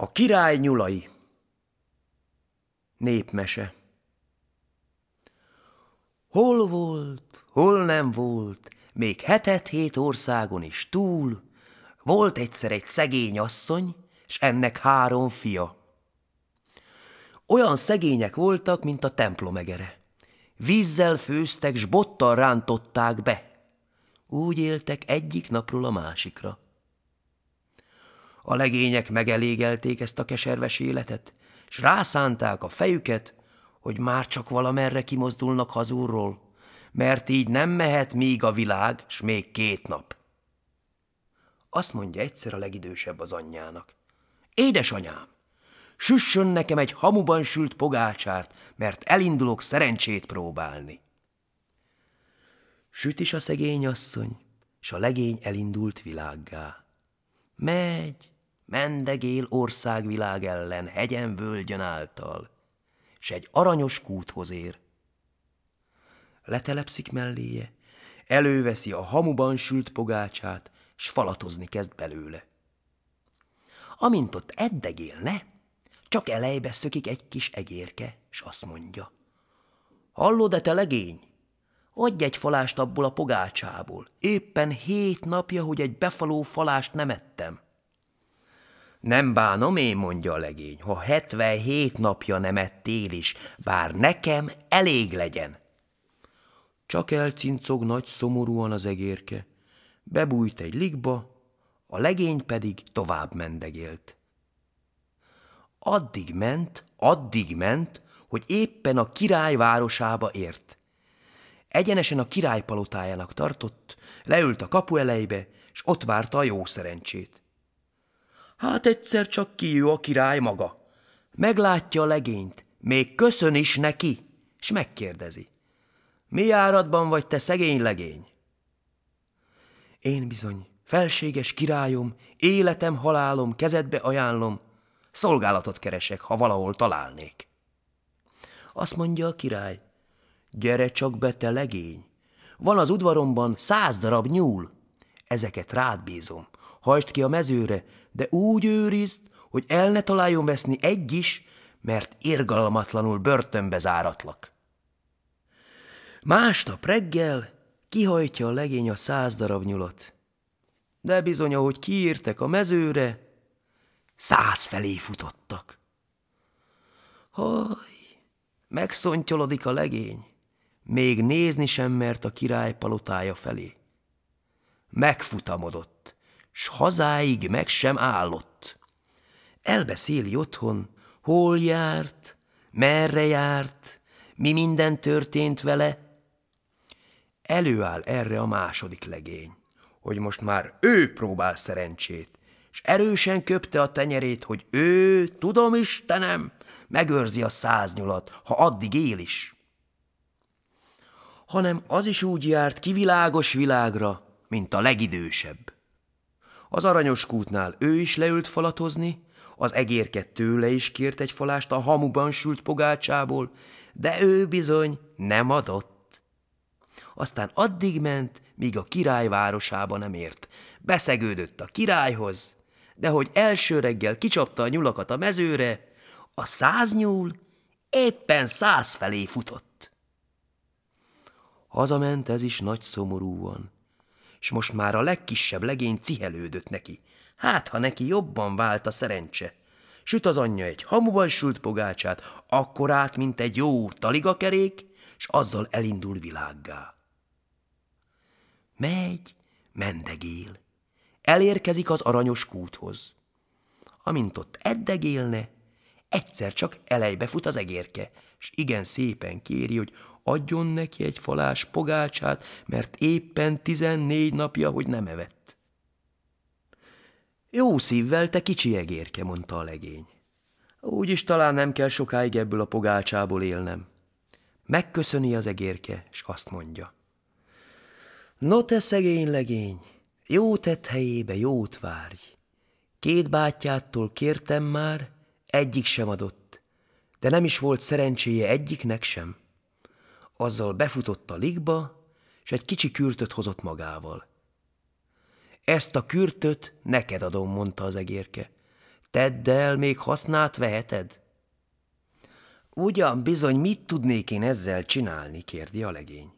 A király nyulai Népmese Hol volt, hol nem volt, még hetet hét országon is túl, volt egyszer egy szegény asszony, s ennek három fia. Olyan szegények voltak, mint a templomegere. Vízzel főztek, s bottal rántották be. Úgy éltek egyik napról a másikra. A legények megelégelték ezt a keserves életet, s rászánták a fejüket, hogy már csak valamerre kimozdulnak hazúrról, mert így nem mehet még a világ, s még két nap. Azt mondja egyszer a legidősebb az anyjának. Édesanyám, süssön nekem egy hamuban sült pogácsárt, mert elindulok szerencsét próbálni. Süt is a szegény asszony, s a legény elindult világgá. Megy, mendegél országvilág ellen, hegyen völgyön által, s egy aranyos kúthoz ér. Letelepszik melléje, előveszi a hamuban sült pogácsát, s falatozni kezd belőle. Amint ott eddegélne, csak elejbe szökik egy kis egérke, s azt mondja. Hallod-e te legény? Adj egy falást abból a pogácsából. Éppen hét napja, hogy egy befaló falást nem ettem. Nem bánom én, mondja a legény, ha hetvenhét napja nem ettél is, bár nekem elég legyen. Csak elcincog nagy szomorúan az egérke, bebújt egy ligba, a legény pedig tovább mendegélt. Addig ment, addig ment, hogy éppen a király városába ért. Egyenesen a király palotájának tartott, leült a kapu elejbe, és ott várta a jó szerencsét. Hát egyszer csak kijő a király maga. Meglátja a legényt, még köszön is neki, és megkérdezi. Mi áradban vagy te szegény legény? Én bizony, felséges királyom, életem, halálom, kezedbe ajánlom, szolgálatot keresek, ha valahol találnék. Azt mondja a király, gyere csak be, te legény, van az udvaromban száz darab nyúl, ezeket rád bízom, hajtsd ki a mezőre, de úgy őrizd, hogy el ne találjon veszni egy is, mert irgalmatlanul börtönbe záratlak. Másnap reggel kihajtja a legény a száz darab nyulat. De bizony, ahogy kiírtek a mezőre, száz felé futottak. Haj, megszontyolodik a legény, még nézni sem mert a király palotája felé. Megfutamodott, s hazáig meg sem állott. Elbeszéli otthon, hol járt, merre járt, mi minden történt vele. Előáll erre a második legény, hogy most már ő próbál szerencsét, és erősen köpte a tenyerét, hogy ő, tudom Istenem, megőrzi a száznyulat, ha addig él is. Hanem az is úgy járt kivilágos világra, mint a legidősebb. Az aranyos kútnál ő is leült falatozni, az egérket tőle is kért egy falást a hamuban sült pogácsából, de ő bizony nem adott. Aztán addig ment, míg a király városába nem ért. Beszegődött a királyhoz, de hogy első reggel kicsapta a nyulakat a mezőre, a száz nyúl éppen száz felé futott. Hazament ez is nagy szomorúan, és most már a legkisebb legény cihelődött neki. Hát, ha neki jobban vált a szerencse. Süt az anyja egy hamuban sült pogácsát, akkor át, mint egy jó taligakerék, és azzal elindul világgá. Megy, mendegél. Elérkezik az aranyos kúthoz. Amint ott eddegélne, egyszer csak elejbe fut az egérke, és igen szépen kéri, hogy adjon neki egy falás pogácsát, mert éppen tizennégy napja, hogy nem evett. Jó szívvel, te kicsi egérke, mondta a legény. Úgyis talán nem kell sokáig ebből a pogácsából élnem. Megköszöni az egérke, és azt mondja. No te szegény legény, jó tett helyébe jót várj. Két bátyától kértem már, egyik sem adott, de nem is volt szerencséje egyiknek sem azzal befutott a ligba, és egy kicsi kürtöt hozott magával. Ezt a kürtöt neked adom, mondta az egérke. Tedd el, még hasznát veheted. Ugyan bizony, mit tudnék én ezzel csinálni, kérdi a legény.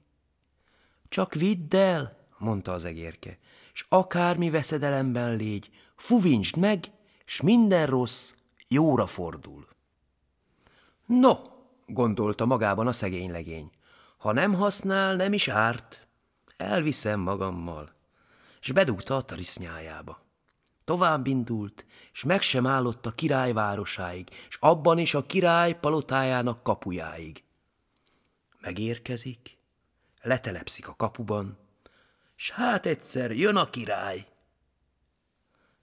Csak vidd el, mondta az egérke, s akármi veszedelemben légy, fuvincsd meg, s minden rossz jóra fordul. No, gondolta magában a szegény legény, ha nem használ, nem is árt, elviszem magammal, és bedugta a tarisznyájába. Tovább indult, és meg sem állott a király városáig, és abban is a király palotájának kapujáig. Megérkezik, letelepszik a kapuban, s hát egyszer jön a király.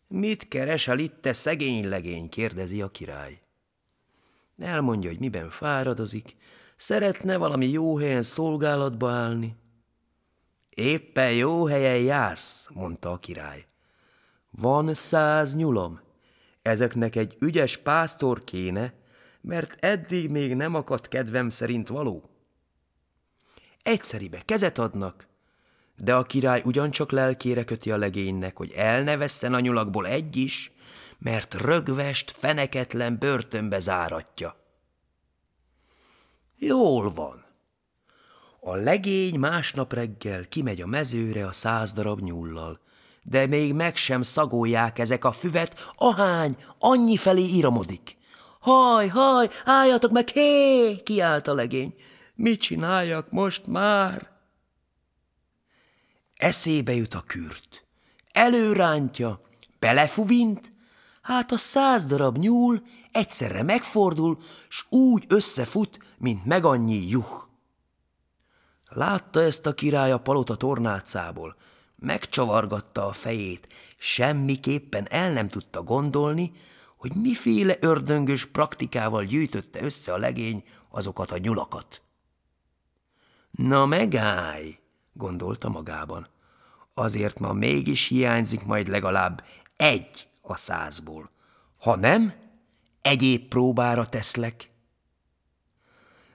Mit keresel itt, te szegény legény? kérdezi a király. Elmondja, hogy miben fáradozik, szeretne valami jó helyen szolgálatba állni. Éppen jó helyen jársz, mondta a király. Van száz nyulom, ezeknek egy ügyes pásztor kéne, mert eddig még nem akadt kedvem szerint való. Egyszeribe kezet adnak, de a király ugyancsak lelkére köti a legénynek, hogy el ne vesszen a egy is, mert rögvest, feneketlen börtönbe záratja. Jól van. A legény másnap reggel kimegy a mezőre a száz darab nyullal, de még meg sem szagolják ezek a füvet, ahány, annyi felé íramodik. Haj, haj, álljatok meg, hé, kiált a legény. Mit csináljak most már? Eszébe jut a kürt. Előrántja, belefuvint, hát a száz darab nyúl egyszerre megfordul, s úgy összefut, mint meg annyi juh. Látta ezt a király a palota tornácából, megcsavargatta a fejét, semmiképpen el nem tudta gondolni, hogy miféle ördöngös praktikával gyűjtötte össze a legény azokat a nyulakat. Na megállj, gondolta magában. Azért ma mégis hiányzik majd legalább egy a százból. Ha nem, egyéb próbára teszlek.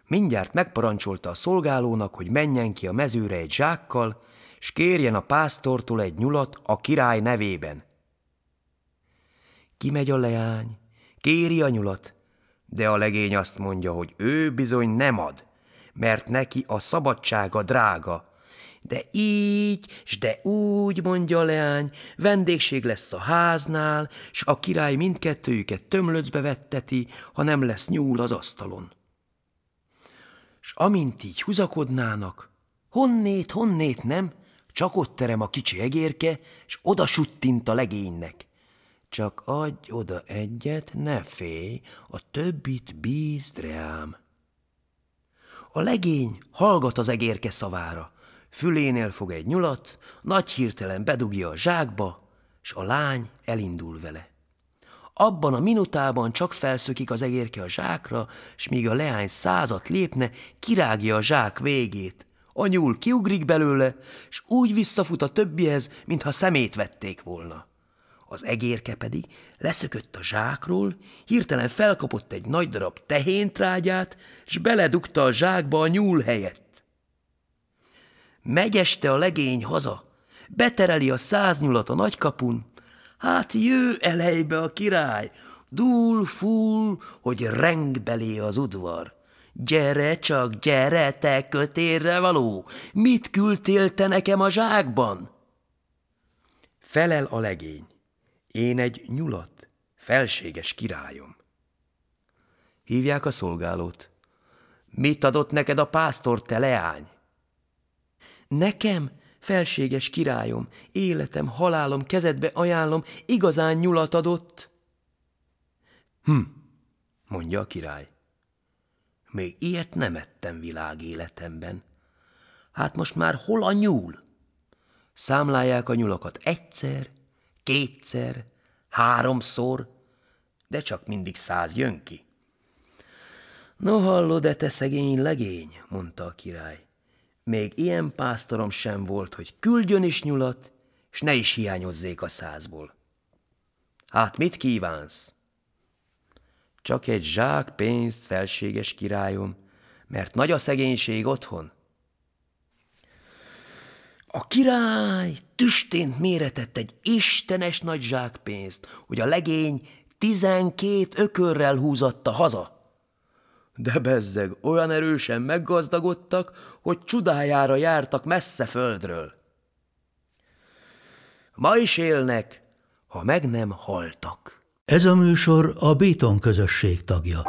Mindjárt megparancsolta a szolgálónak, hogy menjen ki a mezőre egy zsákkal, s kérjen a pásztortól egy nyulat a király nevében. Kimegy a leány, kéri a nyulat, de a legény azt mondja, hogy ő bizony nem ad, mert neki a szabadsága drága. De így, s de úgy, mondja a leány, vendégség lesz a háznál, s a király mindkettőjüket tömlöcbe vetteti, ha nem lesz nyúl az asztalon. S amint így húzakodnának, honnét, honnét nem, csak ott terem a kicsi egérke, s oda suttint a legénynek. Csak adj oda egyet, ne félj, a többit bízd reám. A legény hallgat az egérke szavára, fülénél fog egy nyulat, nagy hirtelen bedugja a zsákba, s a lány elindul vele. Abban a minutában csak felszökik az egérke a zsákra, s míg a leány százat lépne, kirágja a zsák végét. A nyúl kiugrik belőle, s úgy visszafut a többihez, mintha szemét vették volna. Az egérke pedig leszökött a zsákról, hirtelen felkapott egy nagy darab tehéntrágyát, s beledugta a zsákba a nyúl helyett. Megy este a legény haza, betereli a száz nyulat a nagykapun, hát jő elejbe a király, dúl, fúl, hogy reng belé az udvar. Gyere csak, gyere, te kötérre való, mit küldtél te nekem a zsákban? Felel a legény. Én egy nyulat, felséges királyom. Hívják a szolgálót. Mit adott neked a pásztor, te leány? Nekem, felséges királyom, életem, halálom kezedbe ajánlom, igazán nyulat adott. Hm, mondja a király. Még ilyet nem ettem világ életemben. Hát most már hol a nyúl? Számlálják a nyulakat egyszer, kétszer, háromszor, de csak mindig száz jön ki. No hallod-e, te szegény legény, mondta a király. Még ilyen pásztorom sem volt, hogy küldjön is nyulat, s ne is hiányozzék a százból. Hát mit kívánsz? Csak egy zsák pénzt, felséges királyom, mert nagy a szegénység otthon. A király tüstént méretett egy istenes nagy zsákpénzt, hogy a legény tizenkét ökörrel húzatta haza. De bezzeg, olyan erősen meggazdagodtak, hogy csodájára jártak messze földről. Ma is élnek, ha meg nem haltak. Ez a műsor a Béton közösség tagja.